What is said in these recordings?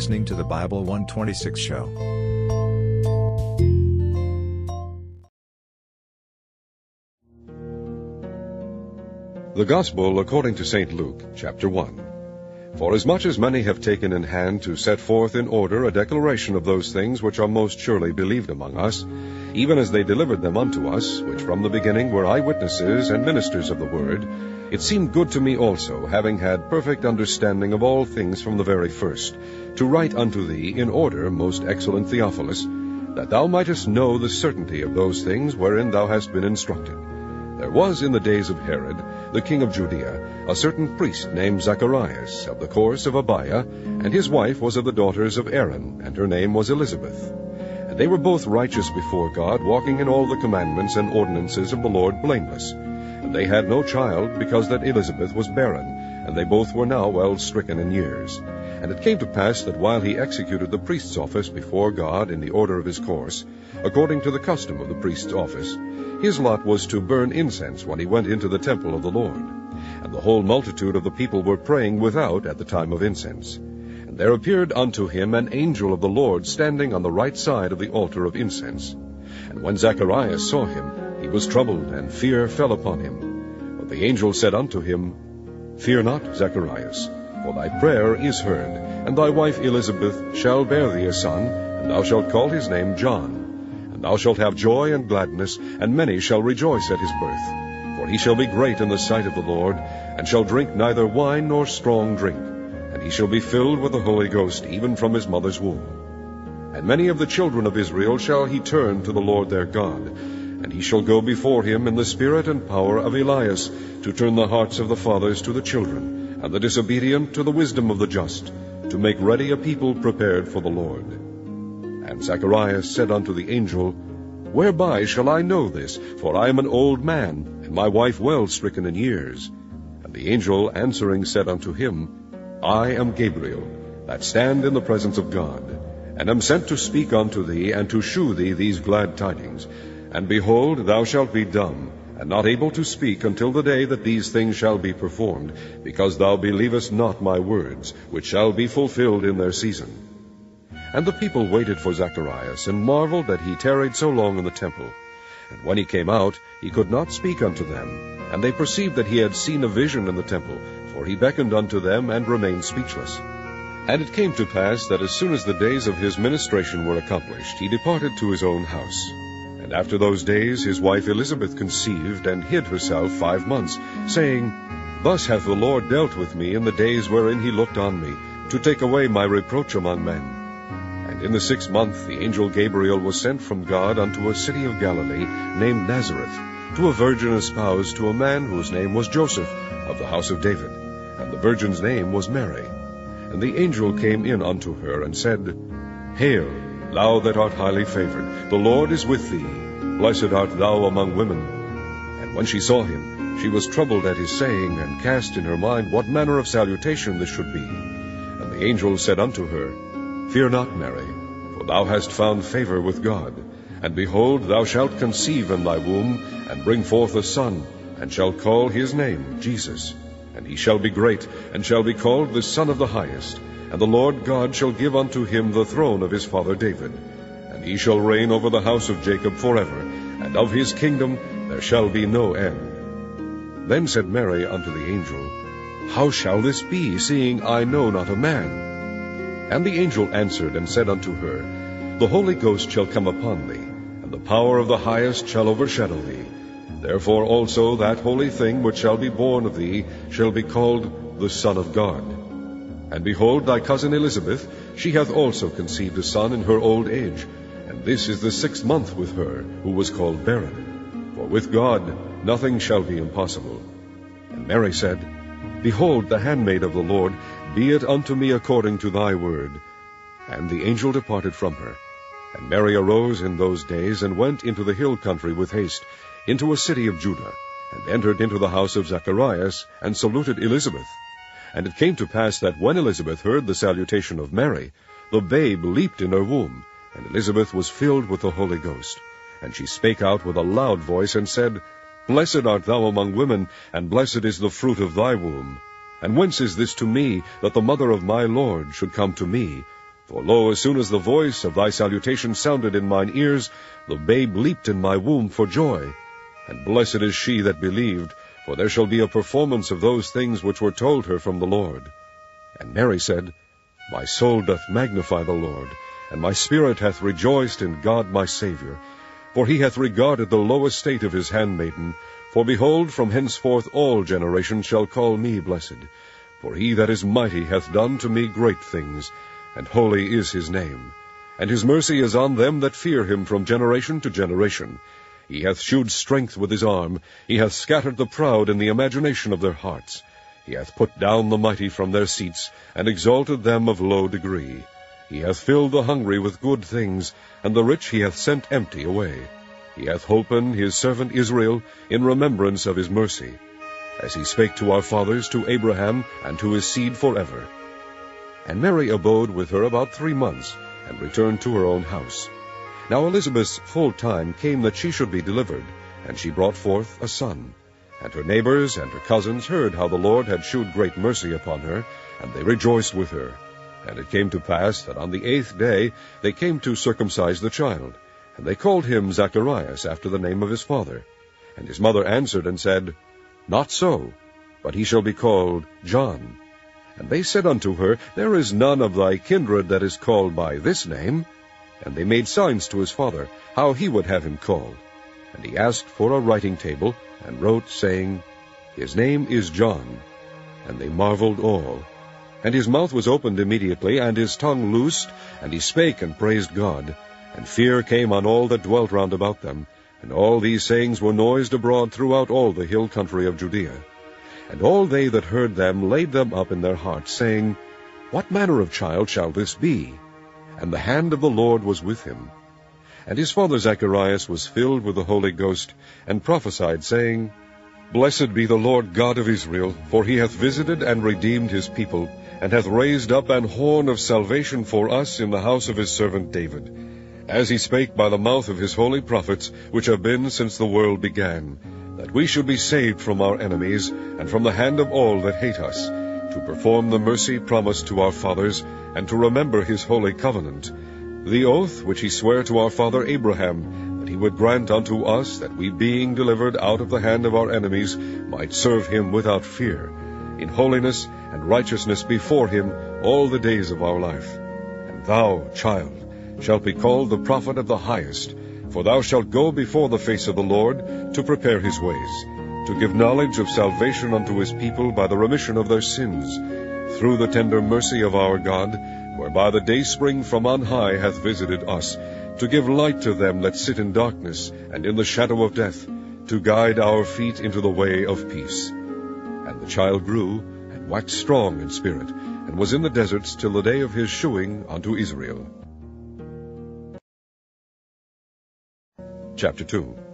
listening to the Bible 126 show. The Gospel according to St. Luke, chapter 1. For as much as many have taken in hand to set forth in order a declaration of those things which are most surely believed among us, even as they delivered them unto us, which from the beginning were eyewitnesses and ministers of the word, it seemed good to me also, having had perfect understanding of all things from the very first, to write unto thee in order, most excellent Theophilus, that thou mightest know the certainty of those things wherein thou hast been instructed there was in the days of Herod, the king of Judea, a certain priest named Zacharias, of the course of Abia, and his wife was of the daughters of Aaron, and her name was Elizabeth. And they were both righteous before God, walking in all the commandments and ordinances of the Lord blameless. And they had no child, because that Elizabeth was barren, and they both were now well stricken in years. And it came to pass that while he executed the priest's office before God in the order of his course, according to the custom of the priest's office, his lot was to burn incense when he went into the temple of the Lord. And the whole multitude of the people were praying without at the time of incense. And there appeared unto him an angel of the Lord standing on the right side of the altar of incense. And when Zacharias saw him, he was troubled, and fear fell upon him. But the angel said unto him, Fear not, Zacharias, for thy prayer is heard, and thy wife Elizabeth shall bear thee a son, and thou shalt call his name John. And thou shalt have joy and gladness, and many shall rejoice at his birth. For he shall be great in the sight of the Lord, and shall drink neither wine nor strong drink. And he shall be filled with the Holy Ghost, even from his mother's womb. And many of the children of Israel shall he turn to the Lord their God. And he shall go before him in the spirit and power of Elias, to turn the hearts of the fathers to the children, and the disobedient to the wisdom of the just, to make ready a people prepared for the Lord. And Zacharias said unto the angel, Whereby shall I know this? For I am an old man, and my wife well stricken in years. And the angel answering said unto him, I am Gabriel, that stand in the presence of God, and am sent to speak unto thee, and to shew thee these glad tidings. And behold, thou shalt be dumb, and not able to speak until the day that these things shall be performed, because thou believest not my words, which shall be fulfilled in their season. And the people waited for Zacharias, and marveled that he tarried so long in the temple. And when he came out, he could not speak unto them. And they perceived that he had seen a vision in the temple, for he beckoned unto them, and remained speechless. And it came to pass that as soon as the days of his ministration were accomplished, he departed to his own house. And after those days his wife Elizabeth conceived, and hid herself five months, saying, Thus hath the Lord dealt with me in the days wherein he looked on me, to take away my reproach among men. And in the sixth month the angel Gabriel was sent from God unto a city of Galilee, named Nazareth, to a virgin espoused to a man whose name was Joseph, of the house of David. And the virgin's name was Mary. And the angel came in unto her, and said, Hail, thou that art highly favored, the Lord is with thee. Blessed art thou among women. And when she saw him, she was troubled at his saying, and cast in her mind what manner of salutation this should be. And the angel said unto her, Fear not, Mary, for thou hast found favor with God. And behold, thou shalt conceive in thy womb, and bring forth a son, and shall call his name Jesus. And he shall be great, and shall be called the Son of the Highest. And the Lord God shall give unto him the throne of his father David. And he shall reign over the house of Jacob forever, and of his kingdom there shall be no end. Then said Mary unto the angel, How shall this be, seeing I know not a man? And the angel answered and said unto her, The Holy Ghost shall come upon thee, and the power of the highest shall overshadow thee. Therefore also that holy thing which shall be born of thee shall be called the Son of God. And behold, thy cousin Elizabeth, she hath also conceived a son in her old age, and this is the sixth month with her, who was called barren. For with God nothing shall be impossible. And Mary said, Behold, the handmaid of the Lord, be it unto me according to thy word. And the angel departed from her. And Mary arose in those days, and went into the hill country with haste, into a city of Juda, and entered into the house of Zacharias, and saluted Elizabeth. And it came to pass that when Elizabeth heard the salutation of Mary, the babe leaped in her womb, and Elizabeth was filled with the Holy Ghost. And she spake out with a loud voice, and said, Blessed art thou among women, and blessed is the fruit of thy womb. And whence is this to me, that the mother of my Lord should come to me? For lo, as soon as the voice of thy salutation sounded in mine ears, the babe leaped in my womb for joy. And blessed is she that believed, for there shall be a performance of those things which were told her from the Lord. And Mary said, My soul doth magnify the Lord, and my spirit hath rejoiced in God my Saviour. For he hath regarded the low estate of his handmaiden. For behold, from henceforth all generations shall call me blessed. For he that is mighty hath done to me great things, and holy is his name. And his mercy is on them that fear him from generation to generation. He hath shewed strength with his arm, he hath scattered the proud in the imagination of their hearts. He hath put down the mighty from their seats, and exalted them of low degree. He hath filled the hungry with good things, and the rich he hath sent empty away. He hath holpen his servant Israel in remembrance of his mercy, as he spake to our fathers, to Abraham, and to his seed forever. And Mary abode with her about three months, and returned to her own house. Now Elizabeth's full time came that she should be delivered, and she brought forth a son. And her neighbors and her cousins heard how the Lord had shewed great mercy upon her, and they rejoiced with her. And it came to pass that on the eighth day they came to circumcise the child, and they called him Zacharias after the name of his father. And his mother answered and said, Not so, but he shall be called John. And they said unto her, There is none of thy kindred that is called by this name. And they made signs to his father, how he would have him called. And he asked for a writing table, and wrote, saying, His name is John. And they marveled all. And his mouth was opened immediately, and his tongue loosed, and he spake and praised God. And fear came on all that dwelt round about them. And all these sayings were noised abroad throughout all the hill country of Judea. And all they that heard them laid them up in their hearts, saying, What manner of child shall this be? And the hand of the Lord was with him. And his father Zacharias was filled with the Holy Ghost, and prophesied, saying, Blessed be the Lord God of Israel, for he hath visited and redeemed his people, and hath raised up an horn of salvation for us in the house of his servant David, as he spake by the mouth of his holy prophets, which have been since the world began that we should be saved from our enemies, and from the hand of all that hate us, to perform the mercy promised to our fathers, and to remember his holy covenant, the oath which he sware to our father Abraham, that he would grant unto us, that we being delivered out of the hand of our enemies, might serve him without fear, in holiness and righteousness before him all the days of our life. And thou, child, shalt be called the prophet of the highest, for thou shalt go before the face of the Lord, to prepare his ways, to give knowledge of salvation unto his people by the remission of their sins, through the tender mercy of our God, whereby the dayspring from on high hath visited us, to give light to them that sit in darkness and in the shadow of death, to guide our feet into the way of peace. And the child grew, and waxed strong in spirit, and was in the deserts till the day of his shewing unto Israel. Chapter 2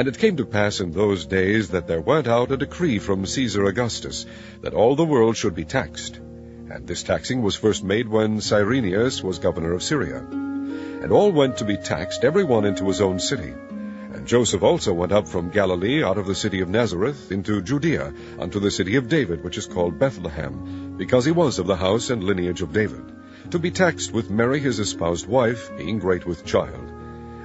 And it came to pass in those days that there went out a decree from Caesar Augustus, that all the world should be taxed. And this taxing was first made when Cyrenius was governor of Syria. And all went to be taxed, every one into his own city. And Joseph also went up from Galilee out of the city of Nazareth into Judea, unto the city of David, which is called Bethlehem, because he was of the house and lineage of David, to be taxed with Mary his espoused wife, being great with child.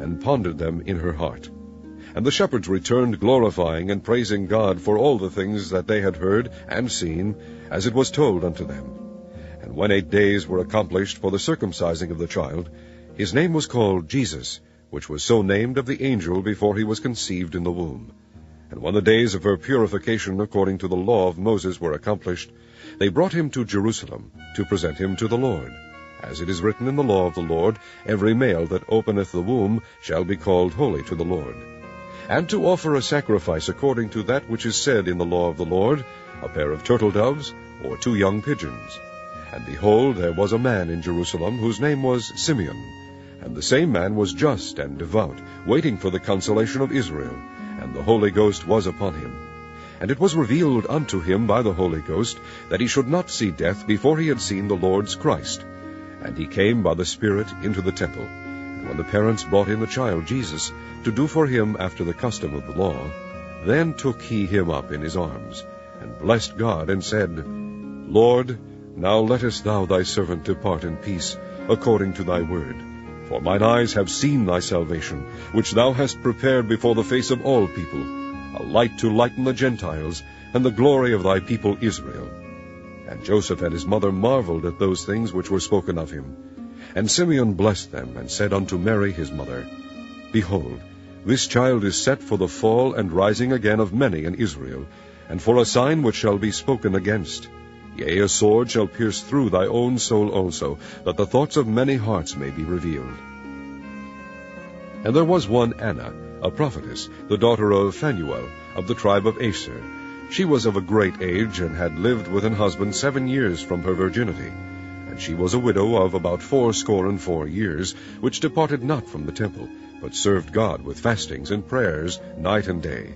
and pondered them in her heart. And the shepherds returned glorifying and praising God for all the things that they had heard and seen, as it was told unto them. And when eight days were accomplished for the circumcising of the child, his name was called Jesus, which was so named of the angel before he was conceived in the womb. And when the days of her purification according to the law of Moses were accomplished, they brought him to Jerusalem to present him to the Lord. As it is written in the law of the Lord, every male that openeth the womb shall be called holy to the Lord and to offer a sacrifice according to that which is said in the law of the Lord, a pair of turtle doves, or two young pigeons. And behold, there was a man in Jerusalem whose name was Simeon. And the same man was just and devout, waiting for the consolation of Israel, and the Holy Ghost was upon him. And it was revealed unto him by the Holy Ghost that he should not see death before he had seen the Lord's Christ. And he came by the Spirit into the temple. And when the parents brought in the child Jesus, to do for him after the custom of the law. Then took he him up in his arms, and blessed God, and said, Lord, now lettest thou thy servant depart in peace, according to thy word. For mine eyes have seen thy salvation, which thou hast prepared before the face of all people, a light to lighten the Gentiles, and the glory of thy people Israel. And Joseph and his mother marveled at those things which were spoken of him. And Simeon blessed them, and said unto Mary his mother, Behold, this child is set for the fall and rising again of many in Israel, and for a sign which shall be spoken against. Yea, a sword shall pierce through thy own soul also, that the thoughts of many hearts may be revealed. And there was one Anna, a prophetess, the daughter of Phanuel, of the tribe of Aser. She was of a great age, and had lived with an husband seven years from her virginity. And she was a widow of about fourscore and four years, which departed not from the temple, but served God with fastings and prayers night and day.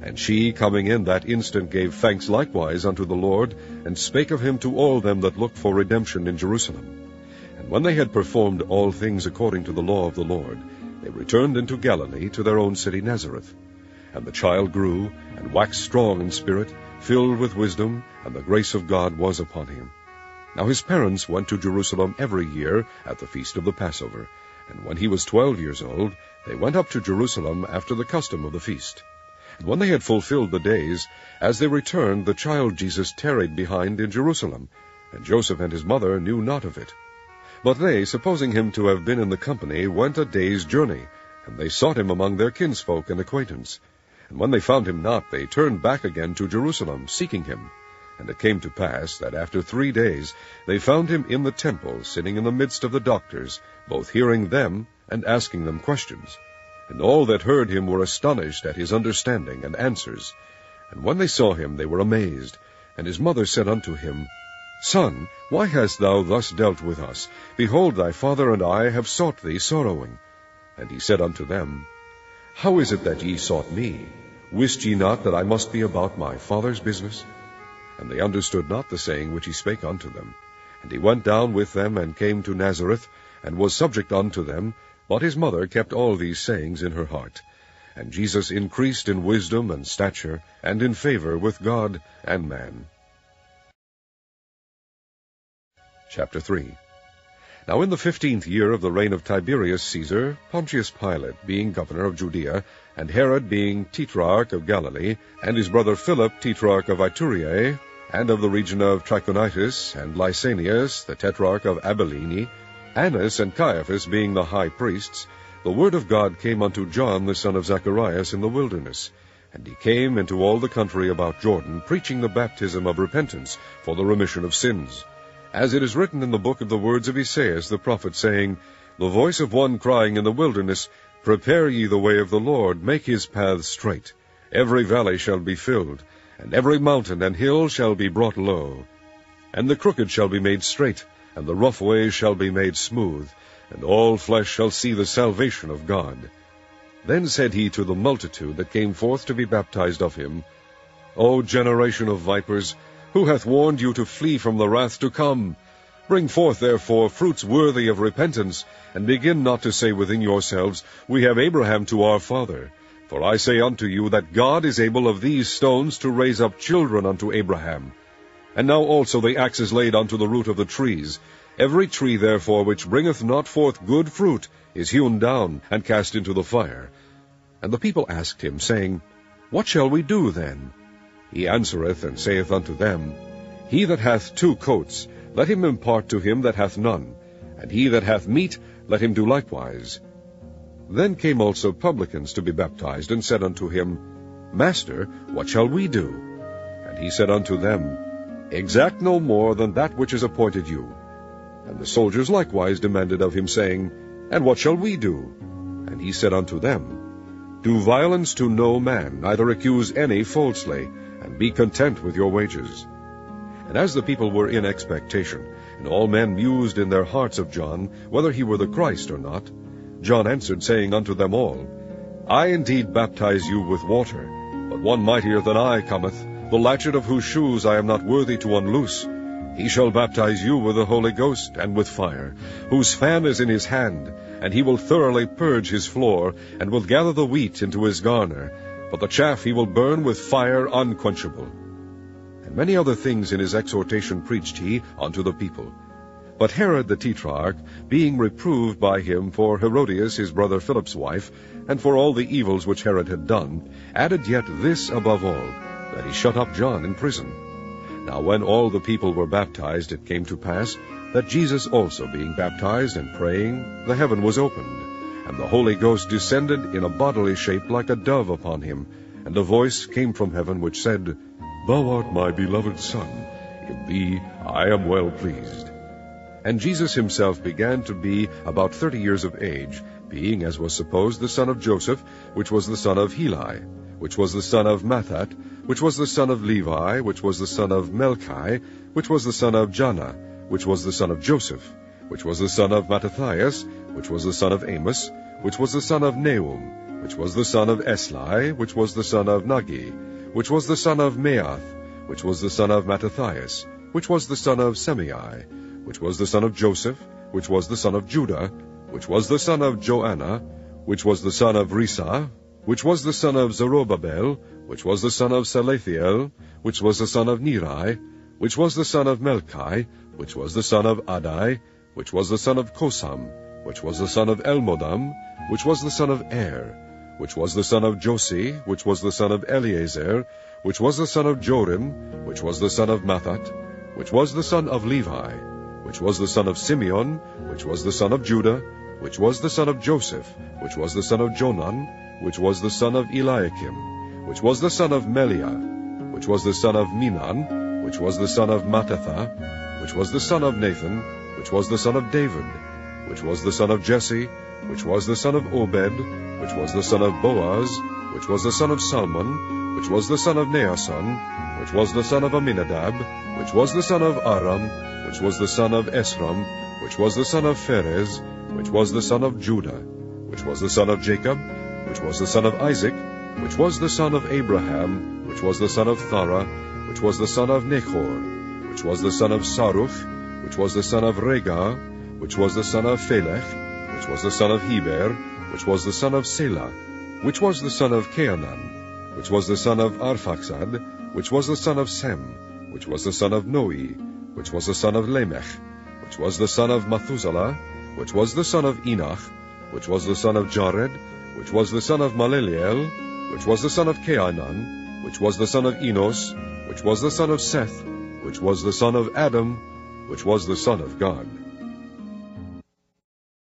And she, coming in that instant, gave thanks likewise unto the Lord, and spake of him to all them that looked for redemption in Jerusalem. And when they had performed all things according to the law of the Lord, they returned into Galilee to their own city Nazareth. And the child grew, and waxed strong in spirit, filled with wisdom, and the grace of God was upon him. Now his parents went to Jerusalem every year at the feast of the Passover, and when he was twelve years old, they went up to Jerusalem after the custom of the feast. And when they had fulfilled the days, as they returned, the child Jesus tarried behind in Jerusalem, and Joseph and his mother knew not of it. But they, supposing him to have been in the company, went a day's journey, and they sought him among their kinsfolk and acquaintance. And when they found him not, they turned back again to Jerusalem, seeking him. And it came to pass that after three days they found him in the temple, sitting in the midst of the doctors, both hearing them and asking them questions. And all that heard him were astonished at his understanding and answers. And when they saw him, they were amazed. And his mother said unto him, Son, why hast thou thus dealt with us? Behold, thy father and I have sought thee sorrowing. And he said unto them, How is it that ye sought me? Wist ye not that I must be about my father's business? And they understood not the saying which he spake unto them. And he went down with them, and came to Nazareth, and was subject unto them, but his mother kept all these sayings in her heart. And Jesus increased in wisdom and stature, and in favor with God and man. Chapter 3 Now in the fifteenth year of the reign of Tiberius Caesar, Pontius Pilate being governor of Judea, and Herod being tetrarch of Galilee, and his brother Philip tetrarch of Ituraea, and of the region of Trachonitis, and Lysanias, the tetrarch of Abilene, Annas and Caiaphas being the high priests, the word of God came unto John the son of Zacharias in the wilderness. And he came into all the country about Jordan, preaching the baptism of repentance for the remission of sins. As it is written in the book of the words of Esaias the prophet, saying, The voice of one crying in the wilderness, Prepare ye the way of the Lord, make his paths straight. Every valley shall be filled, and every mountain and hill shall be brought low. And the crooked shall be made straight, and the rough ways shall be made smooth, and all flesh shall see the salvation of God. Then said he to the multitude that came forth to be baptized of him, O generation of vipers, who hath warned you to flee from the wrath to come? Bring forth therefore fruits worthy of repentance, and begin not to say within yourselves, We have Abraham to our father. For I say unto you that God is able of these stones to raise up children unto Abraham. And now also the axe is laid unto the root of the trees. Every tree therefore which bringeth not forth good fruit is hewn down, and cast into the fire. And the people asked him, saying, What shall we do then? He answereth and saith unto them, He that hath two coats, let him impart to him that hath none, and he that hath meat, let him do likewise. Then came also publicans to be baptized, and said unto him, Master, what shall we do? And he said unto them, Exact no more than that which is appointed you. And the soldiers likewise demanded of him, saying, And what shall we do? And he said unto them, Do violence to no man, neither accuse any falsely, and be content with your wages. And as the people were in expectation, and all men mused in their hearts of John, whether he were the Christ or not, John answered, saying unto them all, I indeed baptize you with water, but one mightier than I cometh, the latchet of whose shoes I am not worthy to unloose. He shall baptize you with the Holy Ghost and with fire, whose fan is in his hand, and he will thoroughly purge his floor, and will gather the wheat into his garner, but the chaff he will burn with fire unquenchable. And many other things in his exhortation preached he unto the people. But Herod the Tetrarch, being reproved by him for Herodias his brother Philip's wife, and for all the evils which Herod had done, added yet this above all, that he shut up John in prison. Now when all the people were baptized, it came to pass that Jesus also being baptized and praying, the heaven was opened, and the Holy Ghost descended in a bodily shape like a dove upon him, and a voice came from heaven which said, Thou art my beloved Son, in thee I am well pleased. And Jesus himself began to be about thirty years of age, being, as was supposed, the son of Joseph, which was the son of Heli, which was the son of Matthat, which was the son of Levi, which was the son of Melchi, which was the son of Janna, which was the son of Joseph, which was the son of Mattathias, which was the son of Amos, which was the son of Naum, which was the son of Esli, which was the son of Nagge, which was the son of Maath, which was the son of Mattathias, which was the son of Semei, which was the son of Joseph, which was the son of Juda, which was the son of Joanna, which was the son of Rhesa, which was the son of Zerubbabel, which was the son of Salathiel, which was the son of Neri, which was the son of Melchi, which was the son of Addi, which was the son of Cosam, which was the son of Elmodam, which was the son of Er, which was the son of Jose, which was the son of Eleazar, which was the son of Jorim, which was the son of Matthat, which was the son of Levi, which was the son of Simeon, which was the son of Juda, which was the son of Joseph, which was the son of Jonan, which was the son of Eliakim, which was the son of Melea, which was the son of Menan, which was the son of Mattatha, which was the son of Nathan, which was the son of David, which was the son of Jesse, which was the son of Obed, which was the son of Boaz, which was the son of Salmon, which was the son of Naasson, which was the son of Aminadab, which was the son of Aram, which was the son of Esrom, which was the son of Phares, which was the son of Juda, which was the son of Jacob, which was the son of Isaac, which was the son of Abraham, which was the son of Thara, which was the son of Nahor, which was the son of Saruch, which was the son of Ragau, which was the son of Phalec, which was the son of Heber, which was the son of Selah, which was the son of Cainan, which was the son of Arphaxad, which was the son of Sem, which was the son of Noe, which was the son of Lamech, which was the son of Methuselah, which was the son of Enoch, which was the son of Jared, which was the son of Maleleel, which was the son of Cainan, which was the son of Enos, which was the son of Seth, which was the son of Adam, which was the son of God.